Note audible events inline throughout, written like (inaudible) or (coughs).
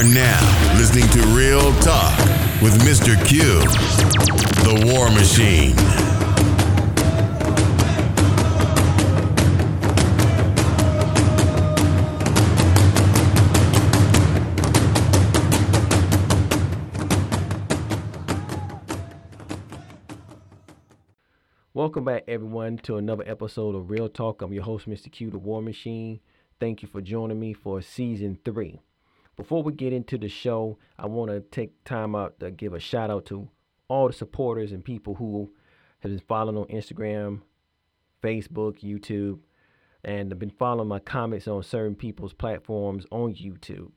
are now listening to Real Talk with Mr. Q, the War Machine. Welcome back, everyone, to another episode of Real Talk. I'm your host, Mr. Q, the War Machine. Thank you for joining me for season three. Before we get into the show, I want to take time out to give a shout out to all the supporters and people who have been following on Instagram, Facebook, YouTube, and have been following my comments on certain people's platforms on YouTube.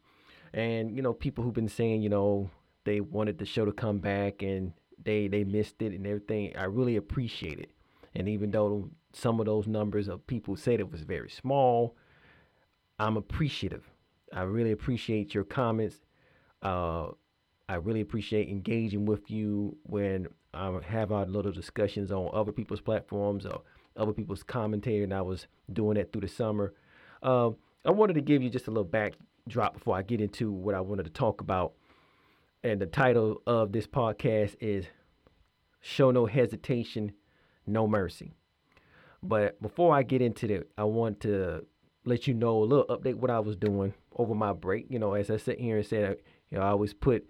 And, you know, people who've been saying, you know, they wanted the show to come back and they they missed it and everything. I really appreciate it. And even though some of those numbers of people said it was very small, I'm appreciative. I really appreciate your comments. Uh, I really appreciate engaging with you when I have our little discussions on other people's platforms or other people's commentary, and I was doing that through the summer. Uh, I wanted to give you just a little backdrop before I get into what I wanted to talk about. And the title of this podcast is Show No Hesitation, No Mercy. But before I get into that, I want to let you know a little update what I was doing over my break. You know, as I sit here and said, you know, I always put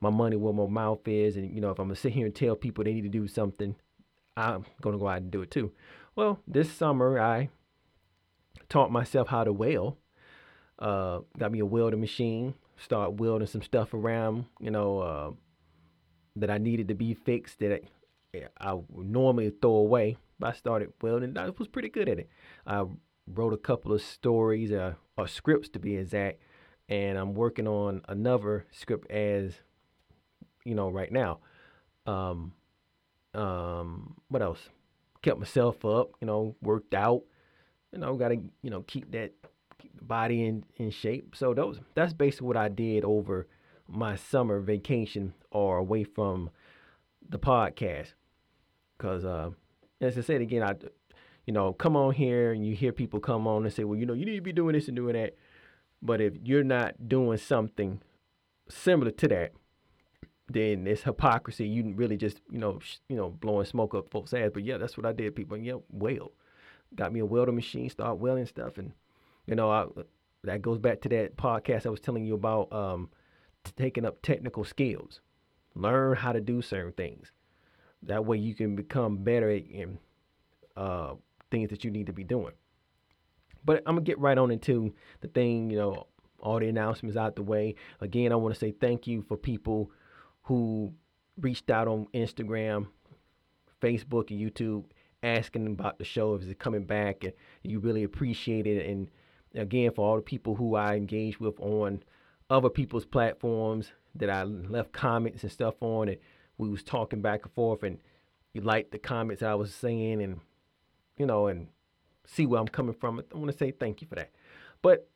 my money where my mouth is, and you know, if I'm gonna sit here and tell people they need to do something, I'm gonna go out and do it too. Well, this summer I taught myself how to weld. Uh, got me a welding machine. Start welding some stuff around, you know, uh, that I needed to be fixed that I, I normally throw away. But I started welding. I was pretty good at it. I wrote a couple of stories, uh, or scripts to be exact, and I'm working on another script as you know right now. Um, um, what else? Kept myself up, you know, worked out. You know, got to you know keep that body in in shape. So those that's basically what I did over my summer vacation or away from the podcast. Cause uh, as I said again, I you know, come on here and you hear people come on and say, well, you know, you need to be doing this and doing that. But if you're not doing something similar to that, then it's hypocrisy. You really just, you know, sh- you know, blowing smoke up folks' ass. But yeah, that's what I did. People, yeah, weld. Got me a welding machine, start welding stuff, and you know, I, that goes back to that podcast I was telling you about, um, taking up technical skills. Learn how to do certain things. That way, you can become better at, in uh, things that you need to be doing. But I'm gonna get right on into the thing, you know, all the announcements out the way. Again, I want to say thank you for people who reached out on Instagram, Facebook, and YouTube asking about the show, if it's coming back, and you really appreciate it. And again, for all the people who I engage with on other people's platforms that I left comments and stuff on, and we was talking back and forth, and you liked the comments I was saying, and you know, and see where I'm coming from. I want to say thank you for that. But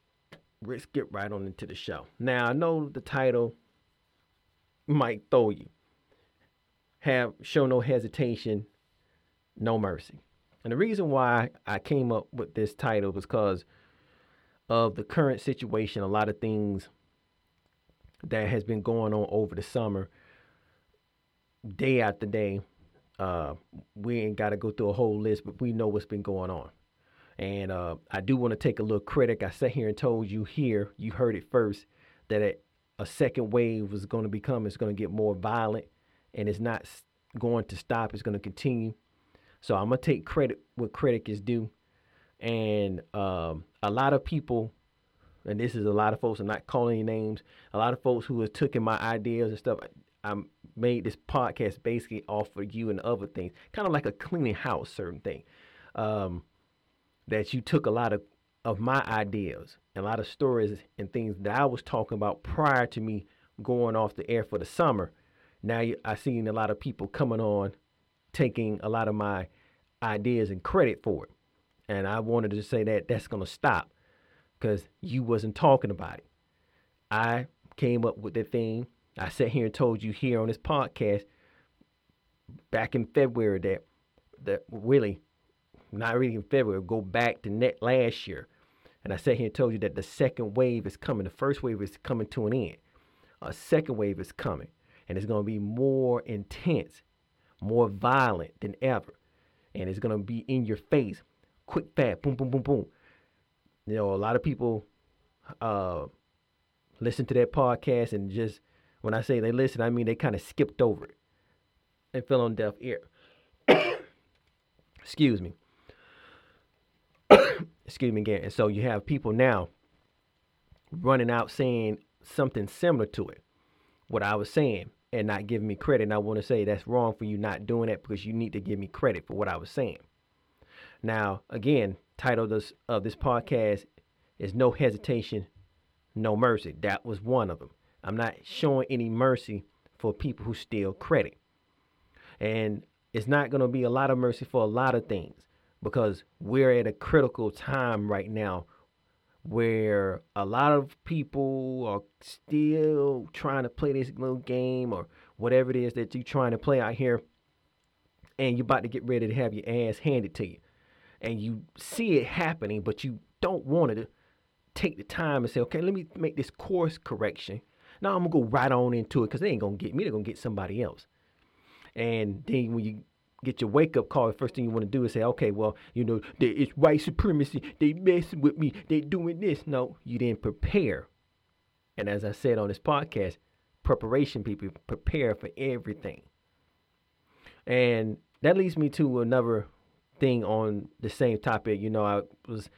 let's get right on into the show. Now, I know the title might throw you. Have show no hesitation, no mercy. And the reason why I came up with this title was because of the current situation, a lot of things that has been going on over the summer, day after day. Uh, we ain't got to go through a whole list, but we know what's been going on. And uh, I do want to take a little credit. I sat here and told you here, you heard it first, that a, a second wave was going to become, it's going to get more violent, and it's not going to stop. It's going to continue. So I'm going to take credit what credit is due. And um, a lot of people, and this is a lot of folks, I'm not calling names, a lot of folks who have taken my ideas and stuff. I made this podcast basically off of you and other things, kind of like a cleaning house, certain thing. Um, that you took a lot of of my ideas and a lot of stories and things that I was talking about prior to me going off the air for the summer. Now you, I seen a lot of people coming on, taking a lot of my ideas and credit for it, and I wanted to say that that's gonna stop because you wasn't talking about it. I came up with the thing. I sat here and told you here on this podcast back in February that that really not really in February, go back to net last year. And I sat here and told you that the second wave is coming. The first wave is coming to an end. a second wave is coming, and it's going to be more intense, more violent than ever, and it's going to be in your face, quick, fast, boom, boom, boom, boom. You know, a lot of people uh, listen to that podcast and just when I say they listen, I mean they kind of skipped over it and fell on deaf ear. (coughs) Excuse me. (coughs) Excuse me again. And so you have people now running out saying something similar to it, what I was saying, and not giving me credit. And I want to say that's wrong for you not doing that because you need to give me credit for what I was saying. Now, again, title of this, of this podcast is No Hesitation, No Mercy. That was one of them. I'm not showing any mercy for people who steal credit. And it's not going to be a lot of mercy for a lot of things because we're at a critical time right now where a lot of people are still trying to play this little game or whatever it is that you're trying to play out here and you're about to get ready to have your ass handed to you and you see it happening but you don't want to take the time and say okay let me make this course correction now i'm gonna go right on into it because they ain't gonna get me they're gonna get somebody else and then when you get your wake up call, the first thing you want to do is say, okay, well, you know, it's white supremacy. They messing with me. They doing this. No, you didn't prepare. And as I said on this podcast, preparation people prepare for everything. And that leads me to another thing on the same topic. You know, I was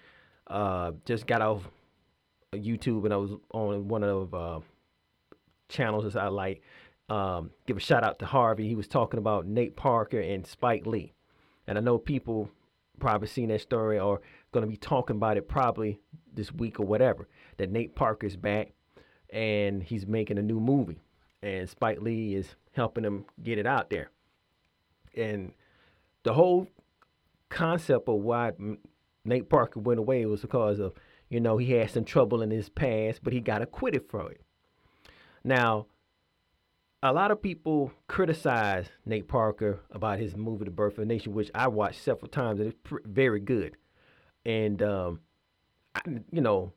uh, just got off YouTube and I was on one of uh, channels as I like um, give a shout out to Harvey. He was talking about Nate Parker and Spike Lee. And I know people probably seen that story or going to be talking about it probably this week or whatever. That Nate Parker's back and he's making a new movie. And Spike Lee is helping him get it out there. And the whole concept of why Nate Parker went away was because of, you know, he had some trouble in his past, but he got acquitted for it. Now, a lot of people criticize Nate Parker about his movie The Birth of a Nation, which I watched several times and it's pr- very good. And um, I, you know,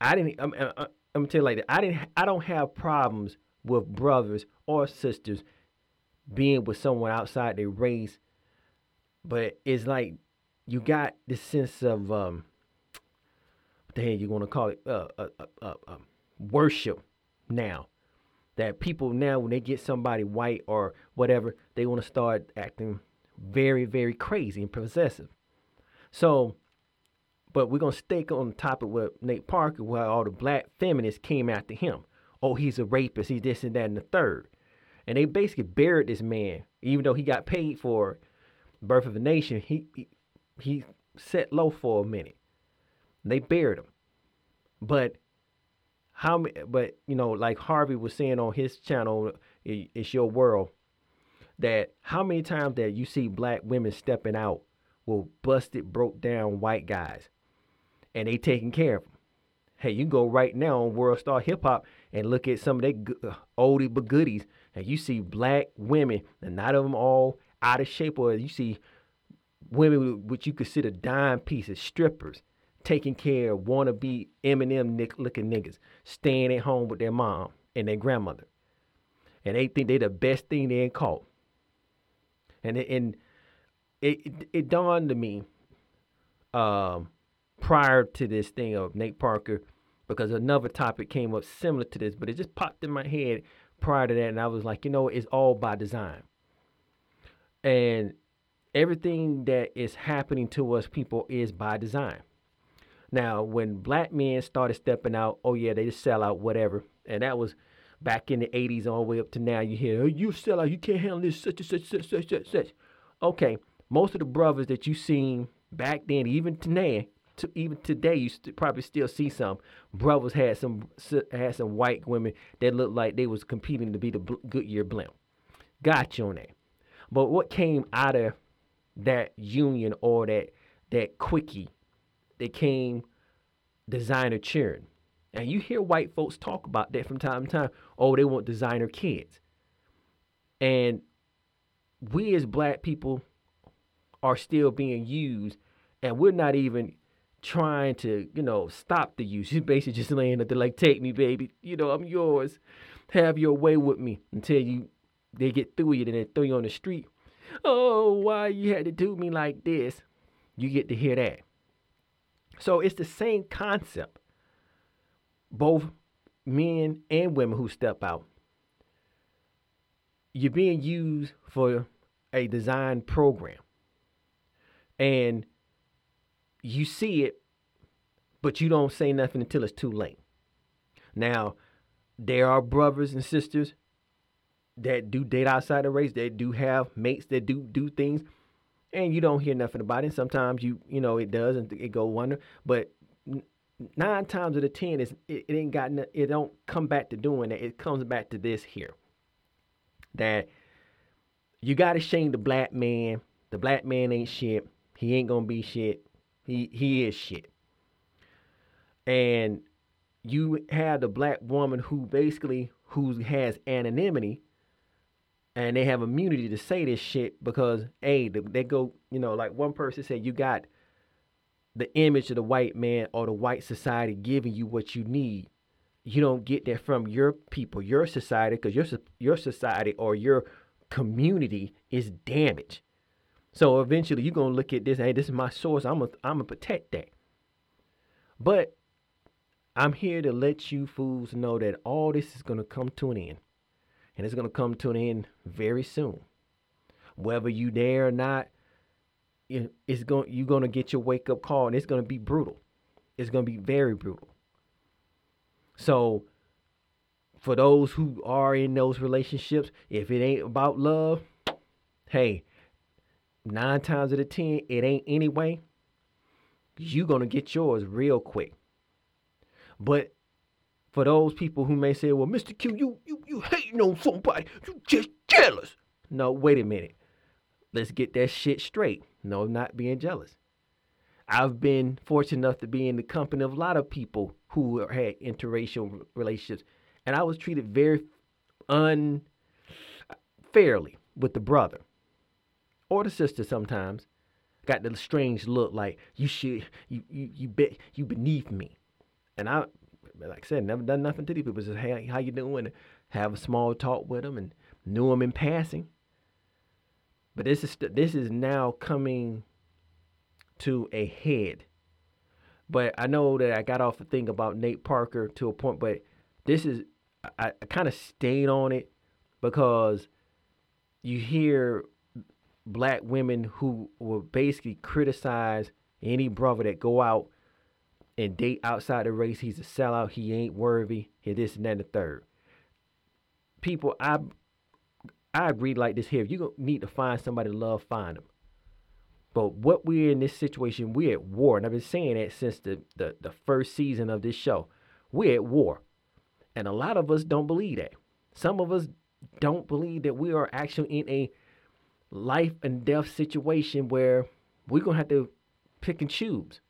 I didn't. I'm, I'm, I'm gonna tell you like that. I didn't. I don't have problems with brothers or sisters being with someone outside their race, but it's like you got this sense of um, what the hell you want to call it? Uh, uh, uh, uh, um, worship now that people now when they get somebody white or whatever, they want to start acting very, very crazy and possessive. So, but we're gonna stick on the topic with Nate Parker, where all the black feminists came after him. Oh, he's a rapist. He's this and that and the third, and they basically buried this man, even though he got paid for Birth of a Nation. He he, he set low for a minute. They buried him, but how but you know, like Harvey was saying on his channel, it's your world. That how many times that you see black women stepping out with busted, broke down white guys, and they taking care of them. Hey, you go right now on World Star Hip Hop and look at some of their uh, oldie but goodies, and you see black women, and not of them all out of shape, or you see women which you consider dime pieces, strippers, taking care of wannabe Eminem nick looking niggas, staying at home with their mom and their grandmother. And they think they the best thing they ain't caught. And it, and it, it, it dawned to me um, prior to this thing of Nate Parker, because another topic came up similar to this, but it just popped in my head prior to that, and I was like, you know, it's all by design. And everything that is happening to us people is by design. Now, when black men started stepping out, oh yeah, they just sell out, whatever. And that was back in the 80s all the way up to now. You hear, oh, you sell out, you can't handle this, such and such, such, such, such, such. Okay, most of the brothers that you seen back then, even today, to, even today, you st- probably still see some brothers had some had some white women that looked like they was competing to be the Goodyear blimp. Got you on that. But what came out of that union or that that quickie they came designer cheering. And you hear white folks talk about that from time to time. Oh, they want designer kids. And we as black people are still being used, and we're not even trying to, you know, stop the use. (laughs) She's basically just laying there like, take me, baby. You know, I'm yours. Have your way with me until you they get through you, then they throw you on the street. Oh, why you had to do me like this? You get to hear that. So it's the same concept. Both men and women who step out. You're being used for a design program. And you see it, but you don't say nothing until it's too late. Now, there are brothers and sisters that do date outside the race, that do have mates that do do things, and you don't hear nothing about it. Sometimes you you know it does and it go wonder, but nine times out of ten, it's, it, it ain't got it don't come back to doing that. It comes back to this here that you got to shame the black man. The black man ain't shit. He ain't gonna be shit. He he is shit. And you have the black woman who basically who has anonymity and they have immunity to say this shit because a they go you know like one person said you got the image of the white man or the white society giving you what you need. You don't get that from your people your society because your your society or your community is damaged. So eventually you're gonna look at this hey this is my source i'm gonna I'm gonna protect that. But i'm here to let you fools know that all this is gonna come to an end and it's going to come to an end very soon. Whether you there or not, it's going you're going to get your wake up call, and it's going to be brutal. It's going to be very brutal. So, for those who are in those relationships, if it ain't about love, hey, nine times out of ten, it ain't anyway. You're gonna get yours real quick. But for those people who may say, well, Mr. Q, you you you hating on somebody. You just jealous. No, wait a minute. Let's get that shit straight. No, I'm not being jealous. I've been fortunate enough to be in the company of a lot of people who had interracial relationships, and I was treated very unfairly with the brother or the sister sometimes. Got the strange look like you should you you you bet you beneath me, and I like I said, never done nothing to these people. Just hey, how you doing? Have a small talk with them and knew them in passing. But this is this is now coming to a head. But I know that I got off the thing about Nate Parker to a point, but this is I, I kind of stayed on it because you hear black women who will basically criticize any brother that go out and date outside the race. He's a sellout. He ain't worthy. And this and that and the third. People, I I agree like this here. If you need to find somebody to love, find them. But what we're in this situation, we're at war. And I've been saying that since the, the, the first season of this show. We're at war. And a lot of us don't believe that. Some of us don't believe that we are actually in a life and death situation where we're going to have to pick and choose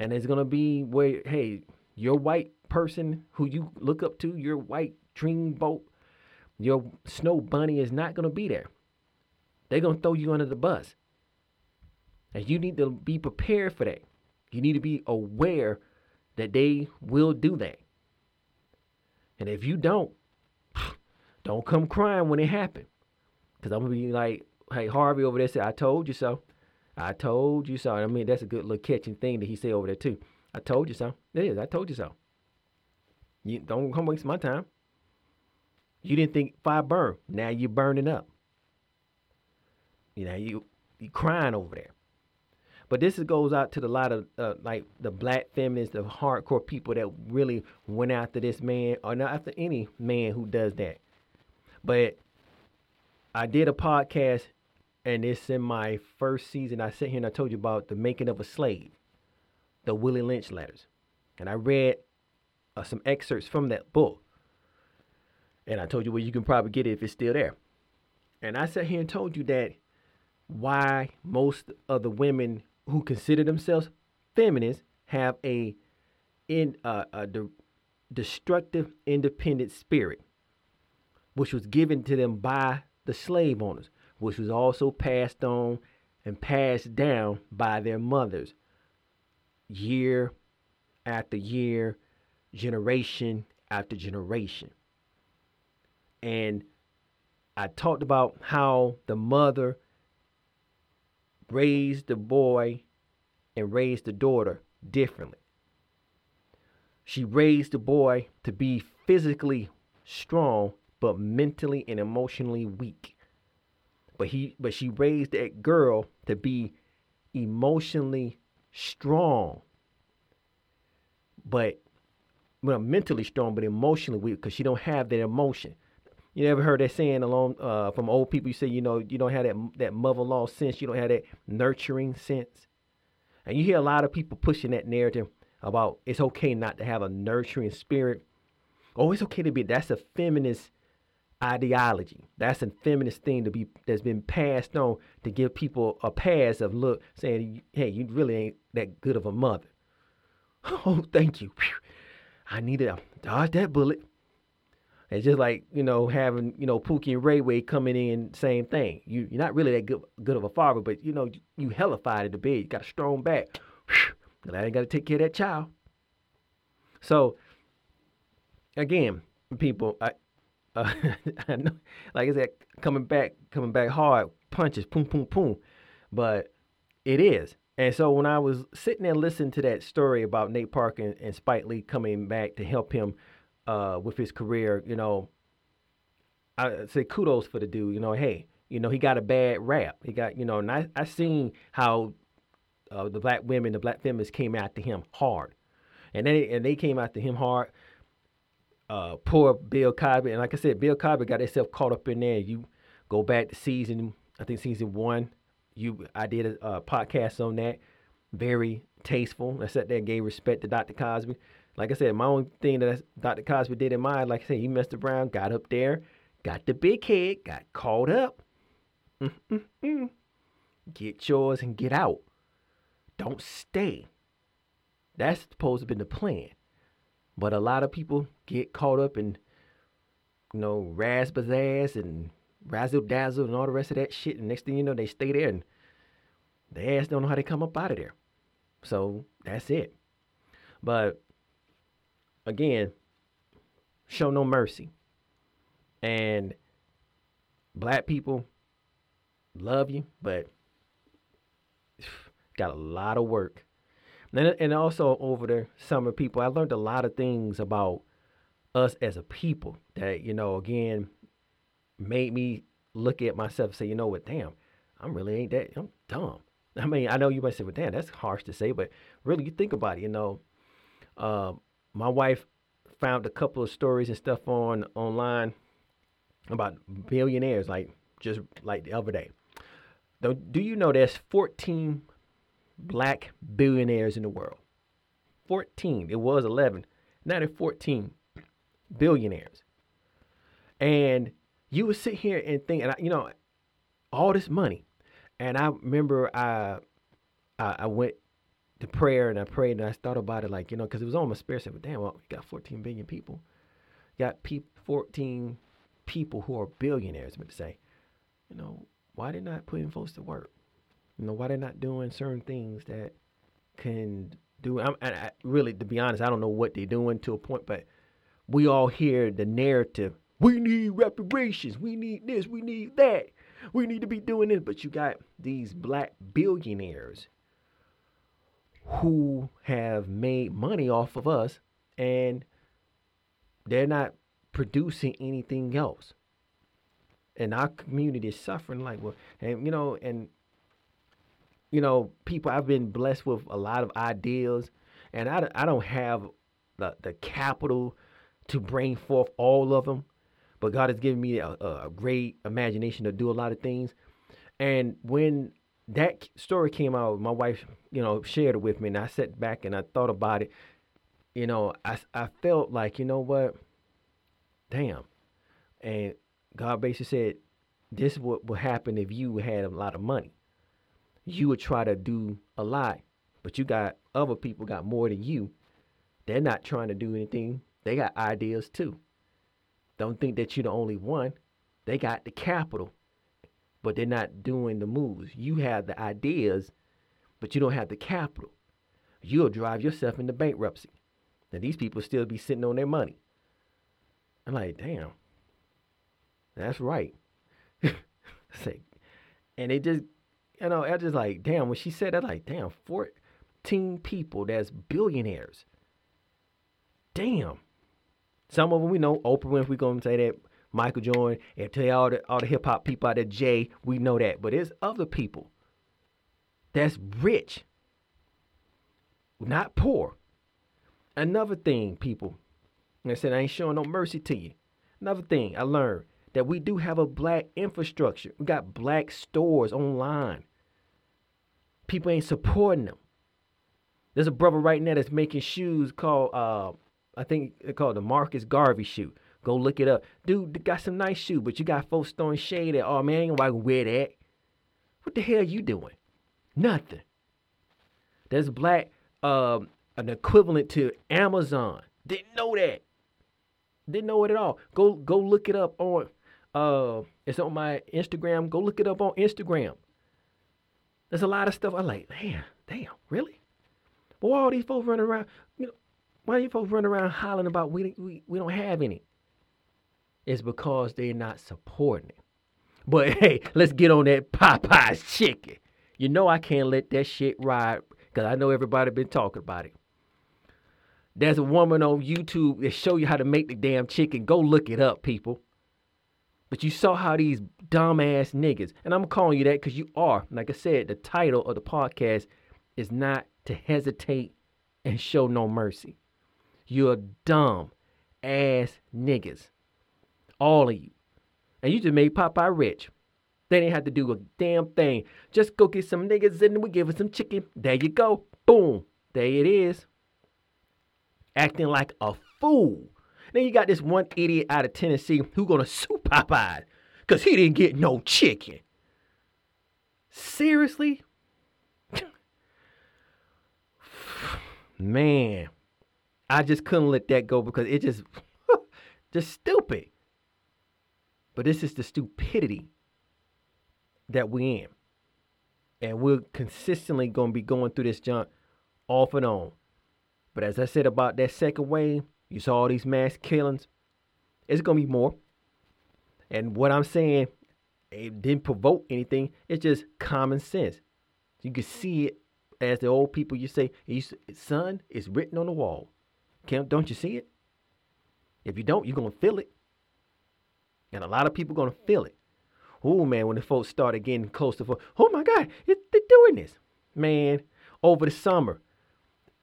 and it's gonna be where hey, your white person who you look up to, your white dreamboat, your snow bunny is not gonna be there. They're gonna throw you under the bus. And you need to be prepared for that. You need to be aware that they will do that. And if you don't, (sighs) don't come crying when it happens. Because I'm going to be like, hey, Harvey over there said, I told you so. I told you so. I mean, that's a good little catching thing that he said over there too. I told you so. It is. I told you so. You don't come waste my time. You didn't think fire burn. Now you're burning up. You know, you you crying over there. But this goes out to the lot of uh, like the black feminists, the hardcore people that really went after this man, or not after any man who does that. But I did a podcast and it's in my first season. I sit here and I told you about the making of a slave, the Willie Lynch letters, and I read uh, some excerpts from that book. And I told you well, you can probably get it if it's still there. And I sat here and told you that why most of the women who consider themselves feminists have a in uh, a de- destructive independent spirit, which was given to them by the slave owners which was also passed on and passed down by their mothers. year after year, generation after generation. And I talked about how the mother raised the boy and raised the daughter differently. She raised the boy to be physically strong but mentally and emotionally weak. But he but she raised that girl to be emotionally strong but well, mentally strong but emotionally weak because she don't have that emotion. You ever heard that saying along uh, from old people? You say you know you don't have that that mother-in-law sense. You don't have that nurturing sense, and you hear a lot of people pushing that narrative about it's okay not to have a nurturing spirit. Oh, it's okay to be. That's a feminist ideology. That's a feminist thing to be that's been passed on to give people a pass of look, saying, "Hey, you really ain't that good of a mother." (laughs) Oh, thank you. I needed to dodge that bullet. It's just like you know having you know Pookie and Ray Ray coming in, same thing. You you're not really that good good of a father, but you know you, you hellified at the bed. You got a strong back. Glad I ain't got to take care of that child. So again, people, uh, (laughs) I know, like I said, coming back, coming back hard, punches, boom, boom, boom. But it is. And so when I was sitting there listening to that story about Nate Parker and, and Spike Lee coming back to help him uh, with his career, you know, I say kudos for the dude. You know, hey, you know, he got a bad rap. He got, you know, and I, I seen how uh, the black women, the black feminists came after him hard. And they, and they came after him hard. Uh, poor Bill Cosby. And like I said, Bill Cosby got himself caught up in there. You go back to season, I think season one, you I did a, a podcast on that. Very tasteful. I sat there and gave respect to Dr. Cosby. Like I said, my only thing that Dr. Cosby did in mind, like I said, he messed around, got up there, got the big head, got caught up. Get yours and get out. Don't stay. That's supposed to be the plan. But a lot of people get caught up in, you know, razzle and razzle dazzle and all the rest of that shit. And next thing you know, they stay there and the ass don't know how to come up out of there. So that's it. But again, show no mercy. And black people love you, but (sighs) got a lot of work. And, and also over the summer people, I learned a lot of things about us as a people that, you know, again, made me look at myself and say, you know what, damn, I'm really ain't that, I'm dumb. I mean, I know you might say, well, damn, that's harsh to say, but really, you think about it, you know, uh, my wife found a couple of stories and stuff on online about billionaires, like just like the other day. Do you know there's 14 black billionaires in the world? 14. It was 11. Now there's 14 billionaires. And you would sit here and think, and I, you know, all this money. And I remember I, I, I went to prayer and I prayed and I thought about it like, you know, because it was on my spirit. I said, well, damn, well, we got 14 billion people. Got pe- 14 people who are billionaires, but to say, you know, why didn't putting folks to work? You know, why they're not doing certain things that can do? I'm, I, really, to be honest, I don't know what they're doing to a point, but we all hear the narrative we need reparations. We need this. We need that. We need to be doing this. But you got these black billionaires who have made money off of us and they're not producing anything else. And our community is suffering like well, and you know, and you know, people I've been blessed with a lot of ideas, and I, I don't have the the capital to bring forth all of them, but God has given me a, a great imagination to do a lot of things. And when that story came out, my wife, you know, shared it with me, and I sat back and I thought about it. You know, I I felt like, you know what, damn, and God basically said, this is what would happen if you had a lot of money. You would try to do a lot, but you got other people got more than you. They're not trying to do anything. They got ideas too. Don't think that you're the only one. They got the capital, but they're not doing the moves. You have the ideas, but you don't have the capital. you'll drive yourself into bankruptcy. And these people still be sitting on their money. I'm like, damn, that's right. (laughs) Say, and it just, you know, I just like, damn. When she said that, like, damn, 14 people that's billionaires. Damn. Some of them we know. Oprah Winfrey gonna say that. Michael Jordan, and tell all the all the hip hop people out there, Jay, we know that. But there's other people that's rich, not poor. Another thing, people, I said I ain't showing no mercy to you. Another thing I learned that we do have a black infrastructure. We got black stores online. People ain't supporting them. There's a brother right now that's making shoes called uh, I think they called the Marcus Garvey shoe. Go look it up. Dude got some nice shoe, but you got folks throwing shade at, oh man, why wear that? What the hell you doing? Nothing. There's black um, an equivalent to Amazon. Didn't know that. Didn't know it at all. Go go look it up on uh it's on my Instagram. Go look it up on Instagram. There's a lot of stuff. I'm like, man, damn, really? Boy, all these folks running around, you know, why are you folks running around hollering about we, we, we don't have any? It's because they're not supporting it. But (laughs) hey, let's get on that Popeye's chicken. You know I can't let that shit ride because I know everybody been talking about it. There's a woman on YouTube that show you how to make the damn chicken. Go look it up, people. But you saw how these dumbass niggas, and I'm calling you that because you are. Like I said, the title of the podcast is not to hesitate and show no mercy. You're dumb ass niggas. All of you. And you just made Popeye rich. They didn't have to do a damn thing. Just go get some niggas and we give us some chicken. There you go. Boom. There it is. Acting like a fool. Then you got this one idiot out of Tennessee who gonna sue Popeye because he didn't get no chicken. Seriously? (sighs) Man, I just couldn't let that go because it just (laughs) just stupid. But this is the stupidity that we in. And we're consistently going to be going through this junk off and on. But as I said about that second wave, you saw all these mass killings. It's going to be more. And what I'm saying, it didn't provoke anything. It's just common sense. You can see it as the old people you say, son, it's written on the wall. Can't, don't you see it? If you don't, you're going to feel it. And a lot of people going to feel it. Oh, man, when the folks started getting close to, oh my God, they're doing this. Man, over the summer,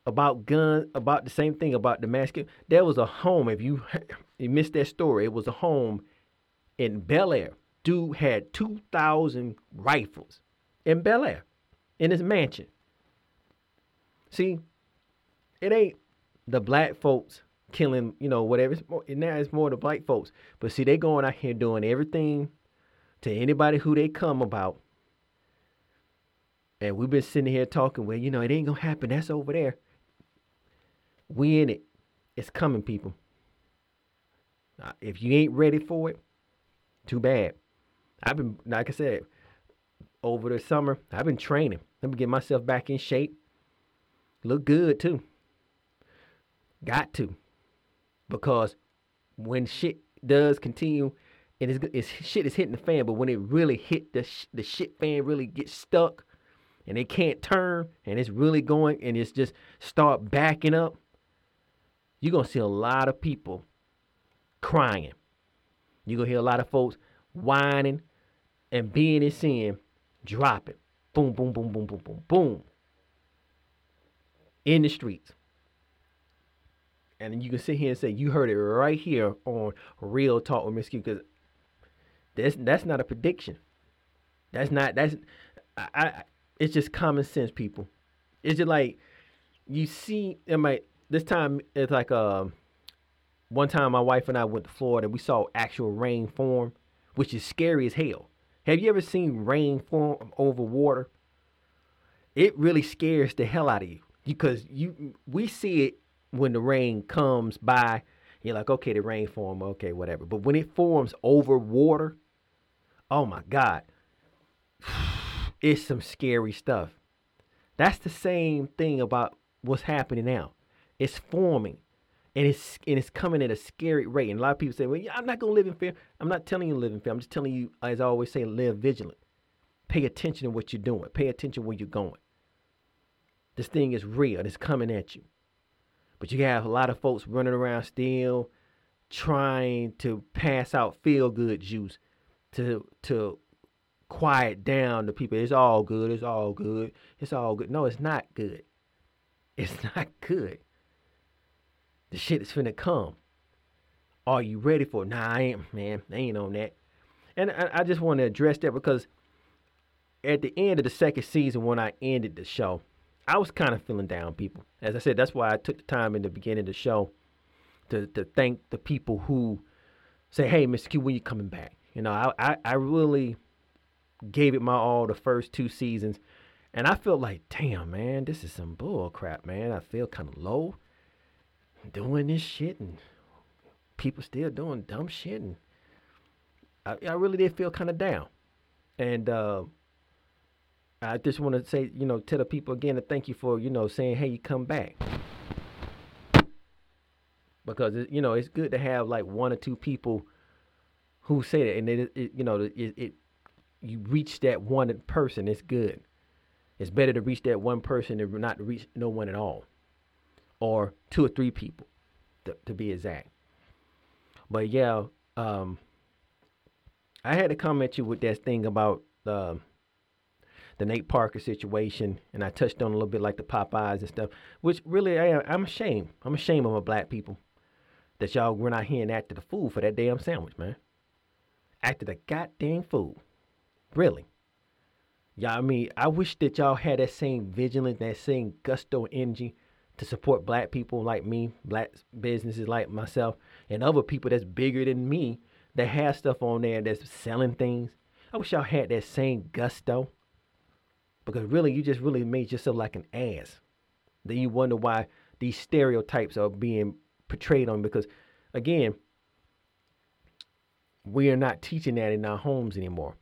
about guns, about the same thing about the mask. There was a home, if you, (laughs) you missed that story, it was a home in Bel Air. Dude had 2,000 rifles in Bel Air in his mansion. See, it ain't the black folks killing, you know, whatever. It's more, now it's more the black folks. But see, they going out here doing everything to anybody who they come about. And we've been sitting here talking, well, you know, it ain't gonna happen. That's over there. We in it. It's coming, people. if you ain't ready for it, too bad. I've been, like I said, over the summer, I've been training. Let me get myself back in shape. Look good too. Got to. Because when shit does continue and it's, it's shit is hitting the fan, but when it really hit the sh- the shit fan really gets stuck and it can't turn and it's really going and it's just start backing up, you're gonna see a lot of people crying. You're gonna hear a lot of folks whining and being in sin, dropping. Boom, boom, boom, boom, boom, boom, boom. In the streets and you can sit here and say you heard it right here on Real Talk with Mr. Q because that's that's not a prediction. That's not that's I, I it's just common sense, people. It's just like you see it might this time it's like um one time my wife and I went to Florida we saw actual rain form, which is scary as hell. Have you ever seen rain form over water? It really scares the hell out of you because you we see it when the rain comes by, you're like, okay, the rain form, okay, whatever. But when it forms over water, oh my God, (sighs) it's some scary stuff. That's the same thing about what's happening now. It's forming. And it's and it's coming at a scary rate. And a lot of people say, Well, I'm not gonna live in fear. I'm not telling you to live in fear. I'm just telling you, as I always say, live vigilant. Pay attention to what you're doing. Pay attention where you're going. This thing is real. It's coming at you. But you have a lot of folks running around still trying to pass out feel good juice to to quiet down the people. It's all good. It's all good. It's all good. No, it's not good. It's (laughs) not good. The shit is finna come. Are you ready for it? Nah, I ain't, man. I ain't on that. And I, I just want to address that because at the end of the second season, when I ended the show, I was kind of feeling down, people. As I said, that's why I took the time in the beginning of the show to to thank the people who say, "Hey, Mr. Q, when you coming back?" You know, I, I, I really gave it my all the first two seasons, and I felt like, damn, man, this is some bull crap, man. I feel kind of low doing this shit, and people still doing dumb shit, and I, I really did feel kind of down. And uh, I just want to say, you know, tell the people again to thank you for, you know, saying, hey, you come back. Because, it, you know, it's good to have like one or two people who say that. And, it, it you know, it, it, you reach that one person, it's good. It's better to reach that one person than not reach no one at all. Or two or three people, to, to be exact. But yeah, um, I had to come at you with that thing about um, the Nate Parker situation, and I touched on a little bit like the Popeyes and stuff, which really I, I'm ashamed. I'm ashamed of my black people that y'all went out here and acted a fool for that damn sandwich, man. Acted a goddamn fool. Really. Y'all, I mean, I wish that y'all had that same vigilance, that same gusto energy to support black people like me, black businesses like myself, and other people that's bigger than me that have stuff on there that's selling things. I wish y'all had that same gusto because really you just really made yourself like an ass. Then you wonder why these stereotypes are being portrayed on because again, we are not teaching that in our homes anymore.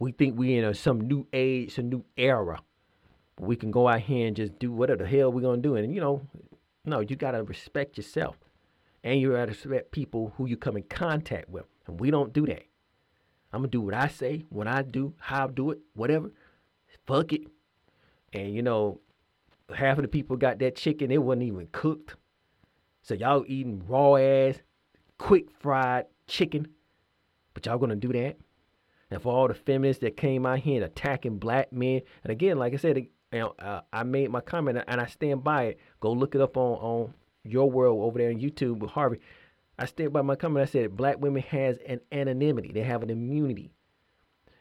We think we're in a, some new age, some new era. We can go out here and just do whatever the hell we're gonna do. And you know, no, you gotta respect yourself. And you gotta respect people who you come in contact with. And we don't do that. I'm gonna do what I say, what I do, how I do it, whatever fuck it. And you know, half of the people got that chicken, it wasn't even cooked. So y'all eating raw ass, quick fried chicken. But y'all gonna do that? And for all the feminists that came out here and attacking black men, and again, like I said, know, uh, I made my comment and I stand by it. Go look it up on on your world over there on YouTube with Harvey. I stand by my comment. I said black women has an anonymity. They have an immunity,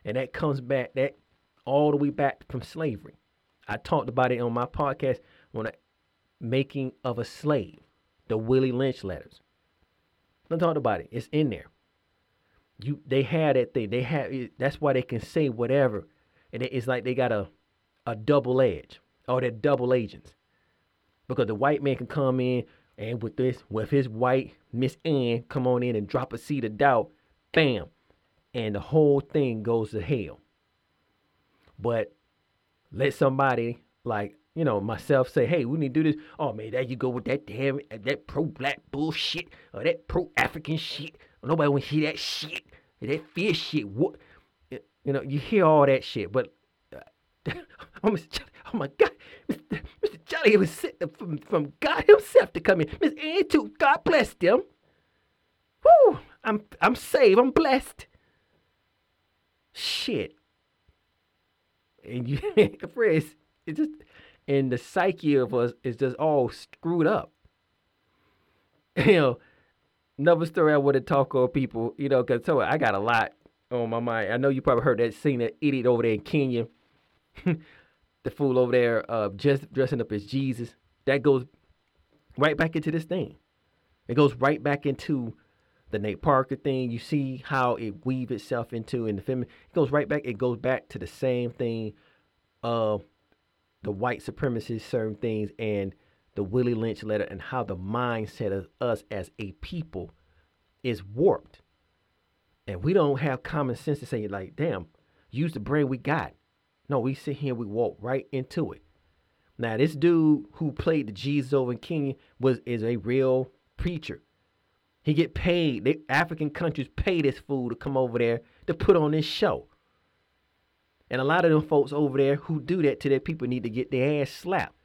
and that comes back. That all the way back from slavery. I talked about it on my podcast on the making of a slave, the Willie Lynch letters. I talked about it. It's in there. You they had that thing. They have that's why they can say whatever, and it's like they got a a double edge or they're double agents because the white man can come in and with this with his white Miss Ann come on in and drop a seed of doubt, bam, and the whole thing goes to hell. But let somebody like you know myself say, "Hey, we need to do this." Oh man, there you go with that damn that pro black bullshit or that pro African shit. Nobody want to hear that shit. That fear shit. What you know? You hear all that shit, but uh, (laughs) oh, Mr. oh my God, Mr. Mr. Johnny was sent from from God Himself to come in. Miss Ann too. God bless them. Whoo! I'm I'm saved. I'm blessed. Shit and you (laughs) friends, it's just and the psyche of us is just all screwed up. (laughs) You know, another story I want to talk on people, you know, because so I got a lot on my mind. I know you probably heard that scene that idiot over there in Kenya, (laughs) the fool over there uh, just dressing up as Jesus. That goes right back into this thing. It goes right back into the Nate Parker thing. You see how it weave itself into in the film. It goes right back. It goes back to the same thing of the white supremacists certain things and the Willie Lynch letter and how the mindset of us as a people is warped. And we don't have common sense to say, like, damn, use the brain we got. No, we sit here, we walk right into it. Now, this dude who played the Jesus over in Kenya was is a real preacher. He get paid. The African countries pay this fool to come over there to put on this show. And a lot of them folks over there who do that to their people need to get their ass slapped.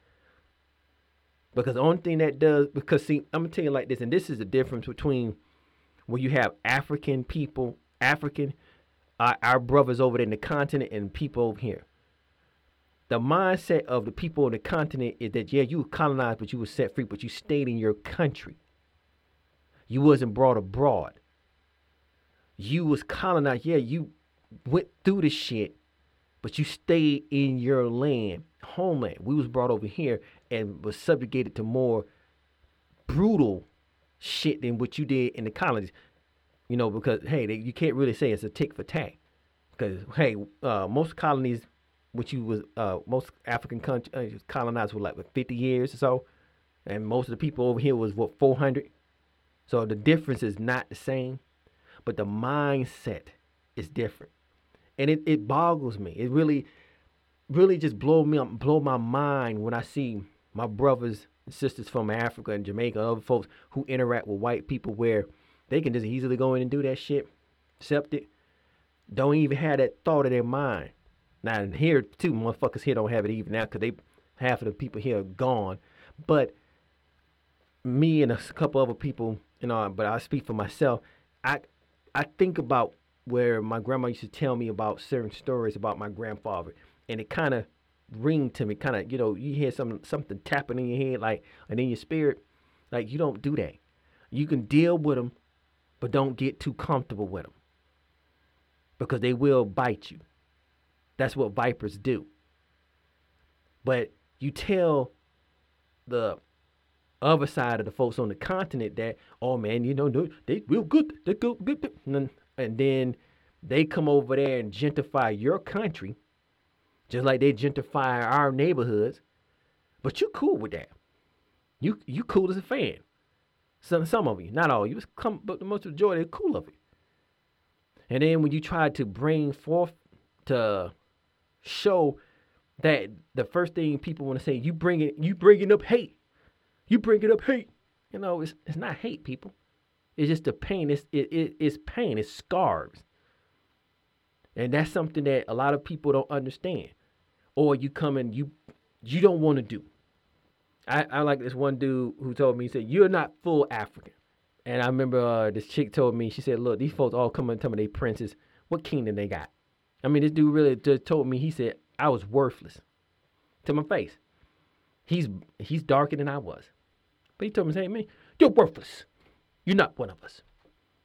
Because the only thing that does, because see, I'm gonna tell you like this, and this is the difference between where you have African people, African, uh, our brothers over there in the continent, and people over here. The mindset of the people on the continent is that yeah, you were colonized, but you were set free, but you stayed in your country. You wasn't brought abroad. You was colonized. Yeah, you went through the shit, but you stayed in your land, homeland. We was brought over here and was subjugated to more brutal shit than what you did in the colonies. You know, because hey, they, you can't really say it's a tick for tack. Because hey, uh, most colonies, which you was uh, most African countries uh, colonized were like what, 50 years or so, and most of the people over here was what 400. So the difference is not the same, but the mindset is different, and it, it boggles me. It really, really just blow me up, blow my mind when I see my brothers and sisters from Africa and Jamaica and other folks who interact with white people where they can just easily go in and do that shit, accept it, don't even have that thought in their mind. Now here too, motherfuckers here don't have it even now because they half of the people here are gone. But me and a couple other people, you know, but I speak for myself. I I think about where my grandma used to tell me about certain stories about my grandfather, and it kind of ring to me, kind of, you know, you hear some something tapping in your head, like, and in your spirit, like you don't do that. You can deal with them, but don't get too comfortable with them because they will bite you. That's what vipers do. But you tell the other side of the folks on the continent that, oh man, you know, they real good, they go good, and then they come over there and gentrify your country just like they gentrify our neighborhoods. But you cool with that. You you cool as a fan. Some some of you, not all you, come, but the most majority are cool of it. And then when you try to bring forth to show that the first thing people want to say, you bring it, you bringing up hate, you bringing up hate. You know, it's it's not hate, people. It's just the pain. It's it, it it's pain. It's scars. And that's something that a lot of people don't understand or you come and you you don't want to do. I, I like this one dude who told me he said you're not full African, and I remember uh, this chick told me she said, look, these folks all come and tell me they princes. What kingdom they got? I mean, this dude really just told me he said I was worthless to my face. He's he's darker than I was, but he told me, hey man, you're worthless. You're not one of us,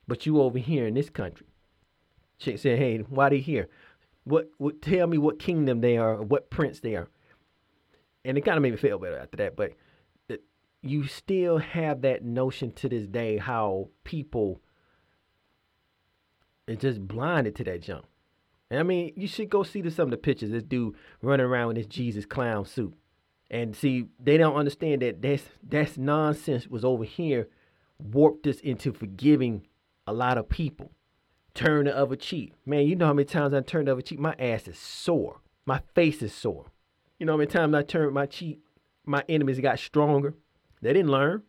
but you over here in this country. Chick said, hey, why they here? what, what tell me what kingdom they are, what prince they are. And it kind of made me feel better after that. But you still have that notion to this day how people are just blinded to that junk. I mean, you should go see the, some of the pictures. This dude running around with this Jesus clown suit, and see they don't understand that that's that's nonsense. Was over here warped us into forgiving a lot of people turn the other cheek. Man, you know how many times I turned the other cheek? My ass is sore. My face is sore. You know how many times I turned my cheek? My enemies got stronger. They didn't learn.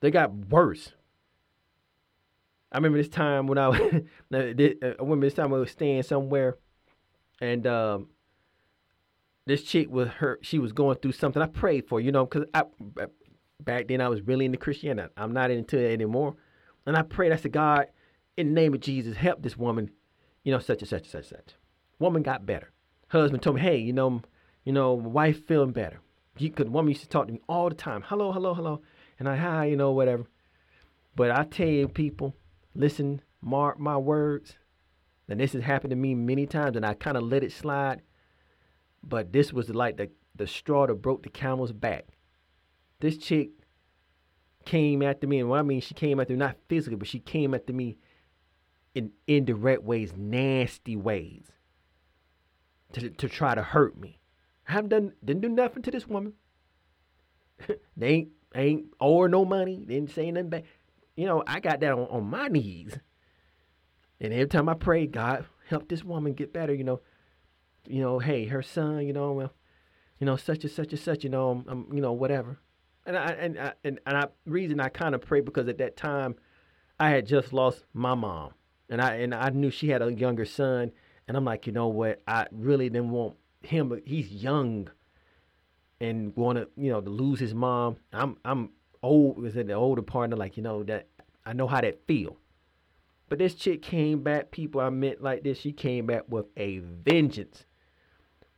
They got worse. I remember this time when I, (laughs) I remember this time I was staying somewhere, and um, this chick was her. She was going through something. I prayed for, you know, because I back then I was really into Christianity. I'm not into it anymore, and I prayed. I said, God, in the name of Jesus, help this woman, you know, such and such and such and such. Woman got better. Husband told me, hey, you know, you know, wife feeling better. Because woman used to talk to me all the time. Hello, hello, hello. And I, hi, you know, whatever. But I tell you, people, listen, mark my words. And this has happened to me many times, and I kind of let it slide. But this was like the, the straw that broke the camel's back. This chick came after me, and what I mean, she came after me, not physically, but she came after me in indirect ways, nasty ways, to, to try to hurt me. I haven't done didn't do nothing to this woman. (laughs) they ain't ain't or no money. They didn't say nothing back. You know, I got that on, on my knees. And every time I pray, God help this woman get better, you know. You know, hey, her son, you know, well, you know, such and such and such, you know, I'm, I'm you know, whatever. And I and I, and, and I reason I kind of prayed because at that time I had just lost my mom, and I and I knew she had a younger son, and I'm like, you know what, I really didn't want him. He's young, and want to you know to lose his mom. I'm I'm old was in the older partner, like you know that I know how that feel. But this chick came back, people I met like this, she came back with a vengeance.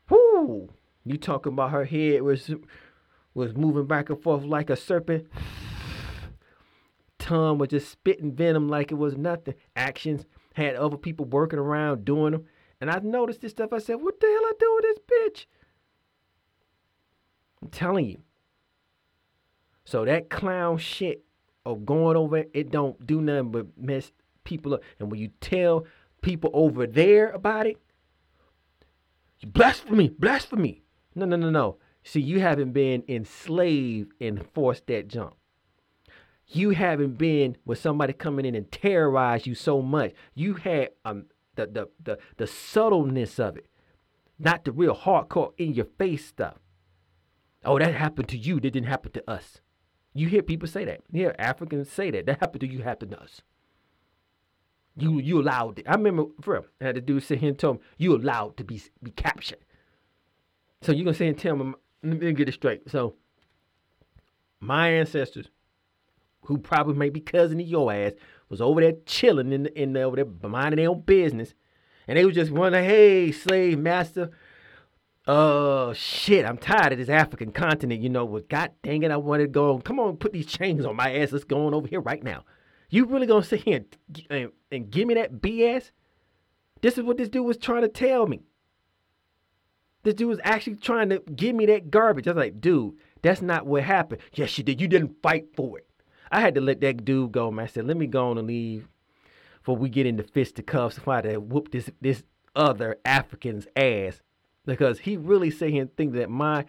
Whoo! You talking about her head was was moving back and forth like a serpent. Tongue was just spitting venom like it was nothing. Actions had other people working around doing them. And I noticed this stuff. I said, what the hell I do with this bitch? I'm telling you. So that clown shit of going over it don't do nothing but mess people up. And when you tell people over there about it, you blasphemy, blasphemy. No, no, no, no. See, you haven't been enslaved and forced that jump. You haven't been with somebody coming in and terrorize you so much. You had um the the the, the subtleness of it, not the real hardcore in your face stuff. Oh, that happened to you. That didn't happen to us. You hear people say that. Yeah, Africans say that. That happened to you, happened to us. You you allowed it. I remember for real, I had a dude sit here and tell him, you allowed to be be captured. So you're gonna say and tell me, let me get it straight. So my ancestors, who probably may be cousin of your ass, was over there chilling in the, in the, over there minding their own business. And they was just wondering, hey, slave master, uh shit, I'm tired of this African continent, you know, what god dang it, I wanted to go. Come on, put these chains on my ass. Let's go on over here right now. You really gonna sit here and, and, and give me that BS? This is what this dude was trying to tell me. This dude was actually trying to give me that garbage. I was like, dude, that's not what happened. Yes, you did. You didn't fight for it. I had to let that dude go, man. I said, let me go on and leave before we get into fisticuffs and try to whoop this this other African's ass. Because he really here and think that my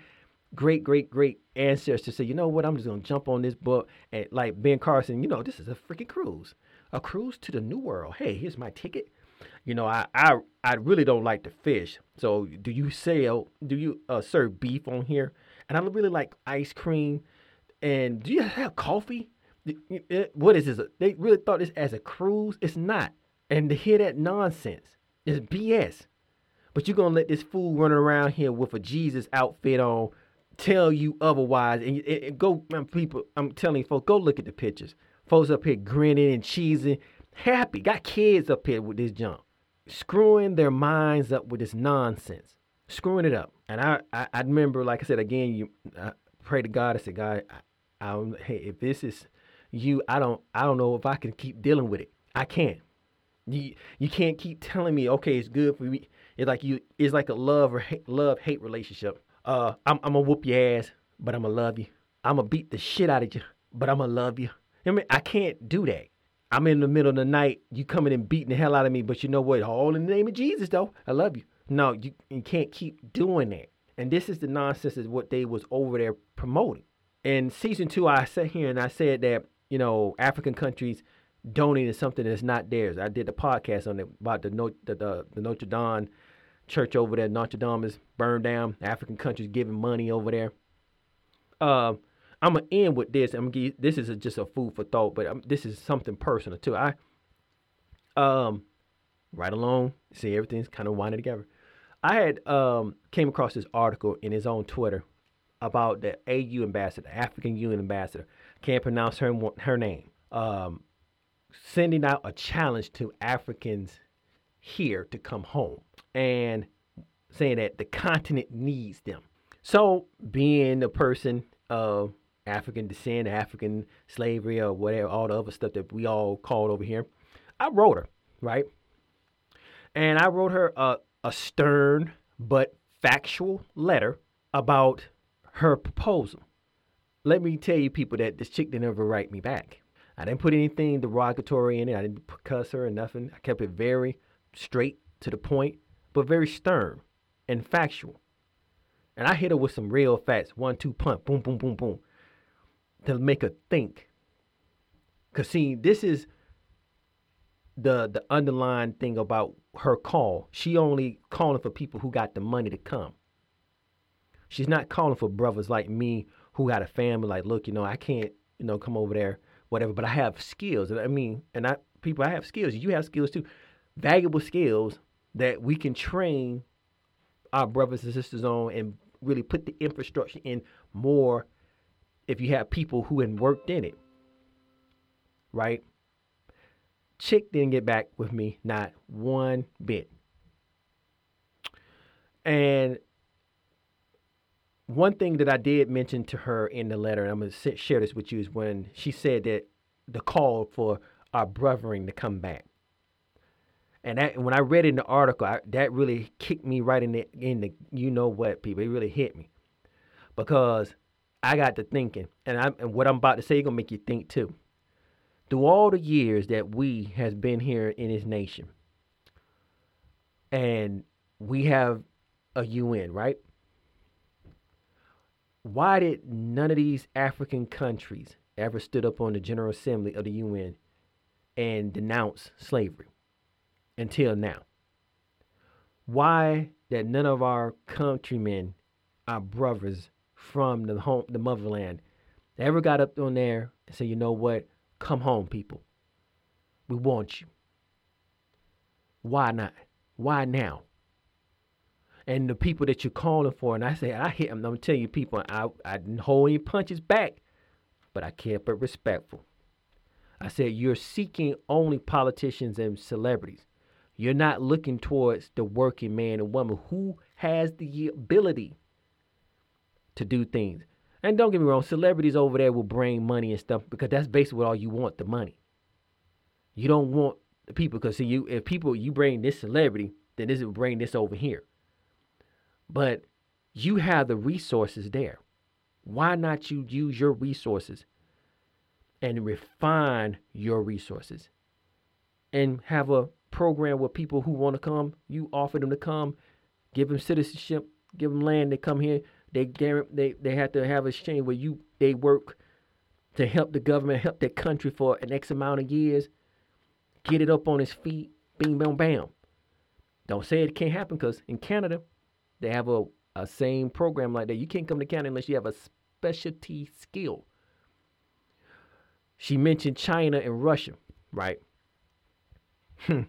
great, great, great ancestor said, you know what, I'm just gonna jump on this boat and like Ben Carson, you know, this is a freaking cruise. A cruise to the new world. Hey, here's my ticket. You know, I I, I really don't like to fish. So do you sell do you uh, serve beef on here? And I really like ice cream. And do you have coffee? What is this? They really thought this as a cruise. It's not. And to hear that nonsense is BS. But you're gonna let this fool run around here with a Jesus outfit on tell you otherwise. And, and, and go, man, people, I'm telling you, folks, go look at the pictures. Folks up here grinning and cheesing, happy. Got kids up here with this junk, screwing their minds up with this nonsense, screwing it up. And I, I, I remember, like I said again, you I pray to God. I said, God, I, I, hey, if this is you, I don't, I don't know if I can keep dealing with it. I can't. You, you can't keep telling me, okay, it's good for me. It's like you, it's like a love or hate, love hate relationship uh, I'm, I'm gonna whoop your ass, but I'm gonna love you. I'm gonna beat the shit out of you, but I'm gonna love you. I mean, I can't do that. I'm in the middle of the night, you coming and beating the hell out of me, but you know what? All in the name of Jesus, though. I love you. No, you, you can't keep doing that. And this is the nonsense is what they was over there promoting. In season two, I sat here and I said that, you know, African countries donating something that's not theirs. I did a podcast on it about the, the, the, the Notre Dame church over there, Notre Dame is burned down. African countries giving money over there. Uh, I'm gonna end with this. I'm gonna give, this is a, just a food for thought, but this is something personal too. I um right along, see everything's kind of winding together. I had um came across this article in his own Twitter about the AU ambassador, African Union ambassador. Can't pronounce her her name. Um, sending out a challenge to Africans here to come home and saying that the continent needs them. So, being a person of African descent, African slavery, or whatever, all the other stuff that we all called over here, I wrote her, right? And I wrote her a, a stern but factual letter about her proposal. Let me tell you, people, that this chick didn't ever write me back. I didn't put anything derogatory in it. I didn't cuss her or nothing. I kept it very straight to the point, but very stern and factual. And I hit her with some real facts, one, two, punch, boom, boom, boom, boom, to make her think. Cause see, this is the the underlying thing about her call. She only calling for people who got the money to come. She's not calling for brothers like me who got a family. Like, look, you know, I can't, you know, come over there, whatever. But I have skills, and I mean, and I people, I have skills. You have skills too, valuable skills that we can train our brothers and sisters on, and really put the infrastructure in more. If you have people who had worked in it, right? Chick didn't get back with me, not one bit. And one thing that I did mention to her in the letter, and I'm going to share this with you, is when she said that the call for our brothering to come back. And that, when I read in the article, I, that really kicked me right in the in the you know what people. It really hit me because I got to thinking, and I and what I'm about to say is gonna make you think too. Through all the years that we has been here in this nation, and we have a UN, right? Why did none of these African countries ever stood up on the General Assembly of the UN and denounce slavery until now? Why that none of our countrymen, our brothers from the home, the motherland, ever got up on there and said, you know what? Come home, people. We want you. Why not? Why now? and the people that you're calling for. And I say, I hit them. I'm telling you, people, I, I didn't hold any punches back, but I kept it respectful. I said, you're seeking only politicians and celebrities. You're not looking towards the working man and woman who has the ability to do things. And don't get me wrong, celebrities over there will bring money and stuff because that's basically all you want the money. You don't want the people because see you if people you bring this celebrity, then this will bring this over here. But you have the resources there. Why not you use your resources and refine your resources and have a program where people who want to come, you offer them to come, give them citizenship, give them land, they come here, they they they have to have a exchange where you they work to help the government, help their country for an X amount of years, get it up on its feet, bing bam bam. Don't say it can't happen because in Canada, they have a, a same program like that. You can't come to Canada unless you have a specialty skill. She mentioned China and Russia, right? Hmm.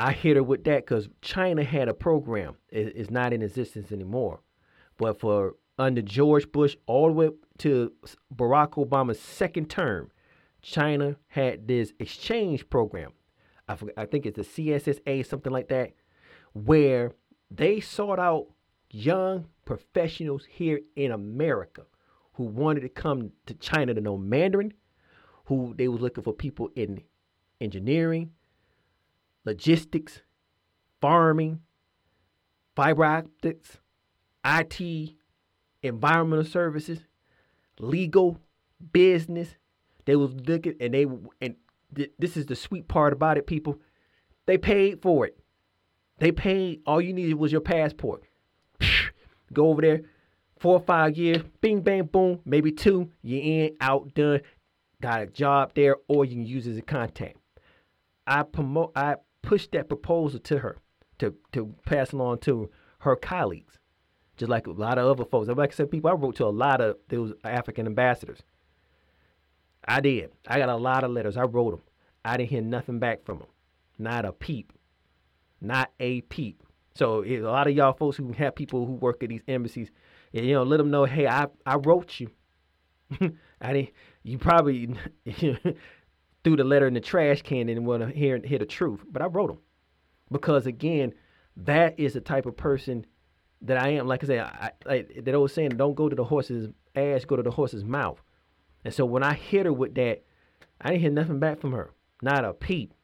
I hit her with that because China had a program. It, it's not in existence anymore. But for under George Bush all the way to Barack Obama's second term, China had this exchange program. I, forget, I think it's the CSSA, something like that, where they sought out young professionals here in America who wanted to come to China to know Mandarin, who they was looking for people in engineering, logistics, farming, fiber optics, IT, environmental services, legal, business. They was looking and they and th- this is the sweet part about it, people. They paid for it. They paid, all you needed was your passport. (laughs) Go over there, four or five years, bing, bang, boom, maybe two, you in, out, done, got a job there, or you can use as a contact. I promote, I pushed that proposal to her to, to pass along to her colleagues, just like a lot of other folks. Like I said, people, I wrote to a lot of those African ambassadors. I did. I got a lot of letters. I wrote them. I didn't hear nothing back from them. Not a peep not a peep. So a lot of y'all folks who have people who work at these embassies, you know, let them know, hey, I I wrote you. (laughs) I didn't. You probably (laughs) threw the letter in the trash can and want to hear hear the truth, but I wrote them because again, that is the type of person that I am. Like I say, I, I, that old saying, don't go to the horse's ass, go to the horse's mouth. And so when I hit her with that, I didn't hear nothing back from her, not a peep.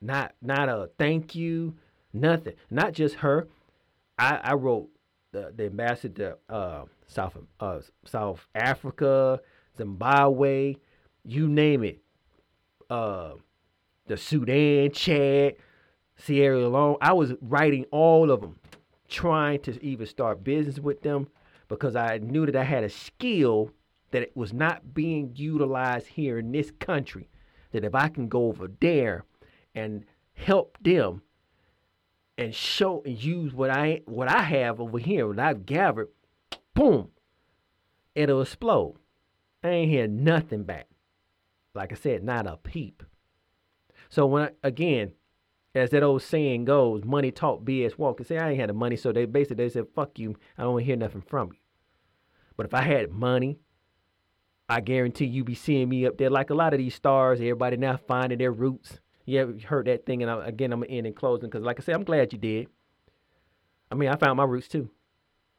Not not a thank you, nothing. Not just her. I, I wrote the, the ambassador uh, South uh, South Africa, Zimbabwe, you name it. Uh, the Sudan, Chad, Sierra Leone. I was writing all of them, trying to even start business with them because I knew that I had a skill that it was not being utilized here in this country. That if I can go over there and help them and show and use what I what I have over here, what I've gathered boom, it'll explode. I ain't hear nothing back. Like I said, not a peep. So when again, as that old saying goes, money talk, BS walk. And say I ain't had the money, so they basically they said, "Fuck you, I don't want to hear nothing from you." But if I had money, I guarantee you'd be seeing me up there like a lot of these stars. Everybody now finding their roots. You ever heard that thing? And I, again, I'm gonna end in closing because, like I said, I'm glad you did. I mean, I found my roots too.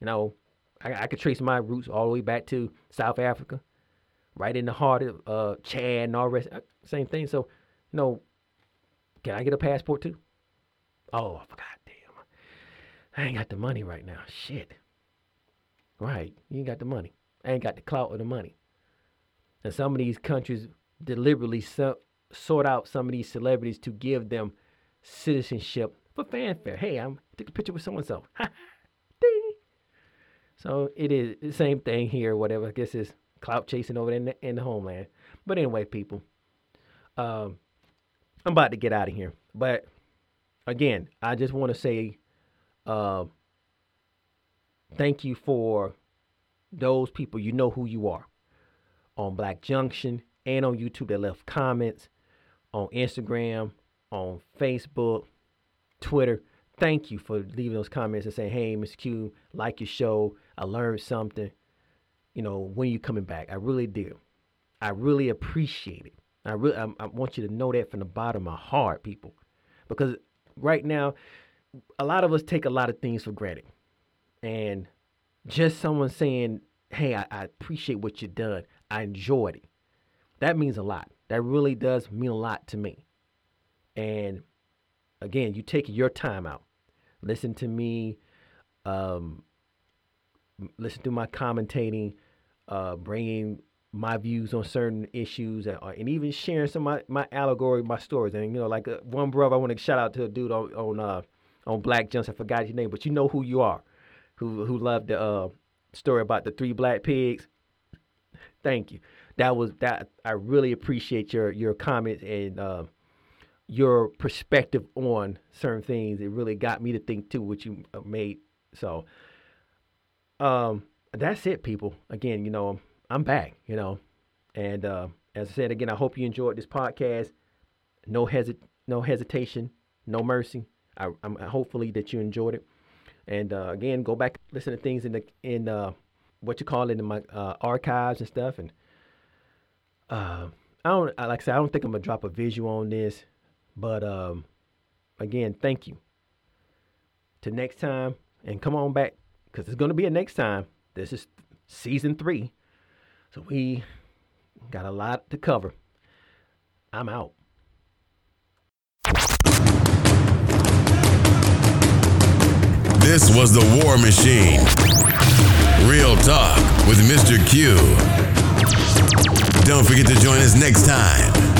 You know, I, I could trace my roots all the way back to South Africa, right in the heart of uh, Chad and all rest. Uh, same thing. So, you know, can I get a passport too? Oh, I forgot. Damn. I ain't got the money right now. Shit. Right. You ain't got the money. I ain't got the clout or the money. And some of these countries deliberately so, sort out some of these celebrities to give them citizenship for fanfare. Hey, I'm took a picture with so and so. So it is the same thing here, whatever. I guess it's clout chasing over in the, in the homeland. But anyway, people, um, I'm about to get out of here. But again, I just want to say uh, thank you for those people. You know who you are on Black Junction and on YouTube that left comments, on Instagram, on Facebook, Twitter. Thank you for leaving those comments and saying, "Hey, Mr. Q, like your show. I learned something. You know, when you coming back? I really do. I really appreciate it. I really, I, I want you to know that from the bottom of my heart, people, because right now, a lot of us take a lot of things for granted, and just someone saying, "Hey, I, I appreciate what you've done. I enjoyed it." That means a lot. That really does mean a lot to me. And again, you take your time out listen to me, um, listen to my commentating, uh, bringing my views on certain issues, and, uh, and, even sharing some of my, my allegory, my stories. And you know, like uh, one brother, I want to shout out to a dude on on uh, on Black Junction. I forgot your name, but you know who you are, who who loved the uh, story about the three black pigs. Thank you. That was that. I really appreciate your your comments and uh, your perspective on certain things. It really got me to think too, what you uh, made. So, um, that's it, people. Again, you know, I'm back, you know, and uh, as I said again, I hope you enjoyed this podcast. No hesit, no hesitation, no mercy. I, am hopefully that you enjoyed it. And uh, again, go back listen to things in the in uh, what you call it in my uh, archives and stuff. And uh, I don't like I said, I don't think I'm gonna drop a visual on this. But um, again, thank you. To next time, and come on back because it's to be a next time. This is season three. So we got a lot to cover. I'm out. This was the War Machine. Real talk with Mr. Q. Don't forget to join us next time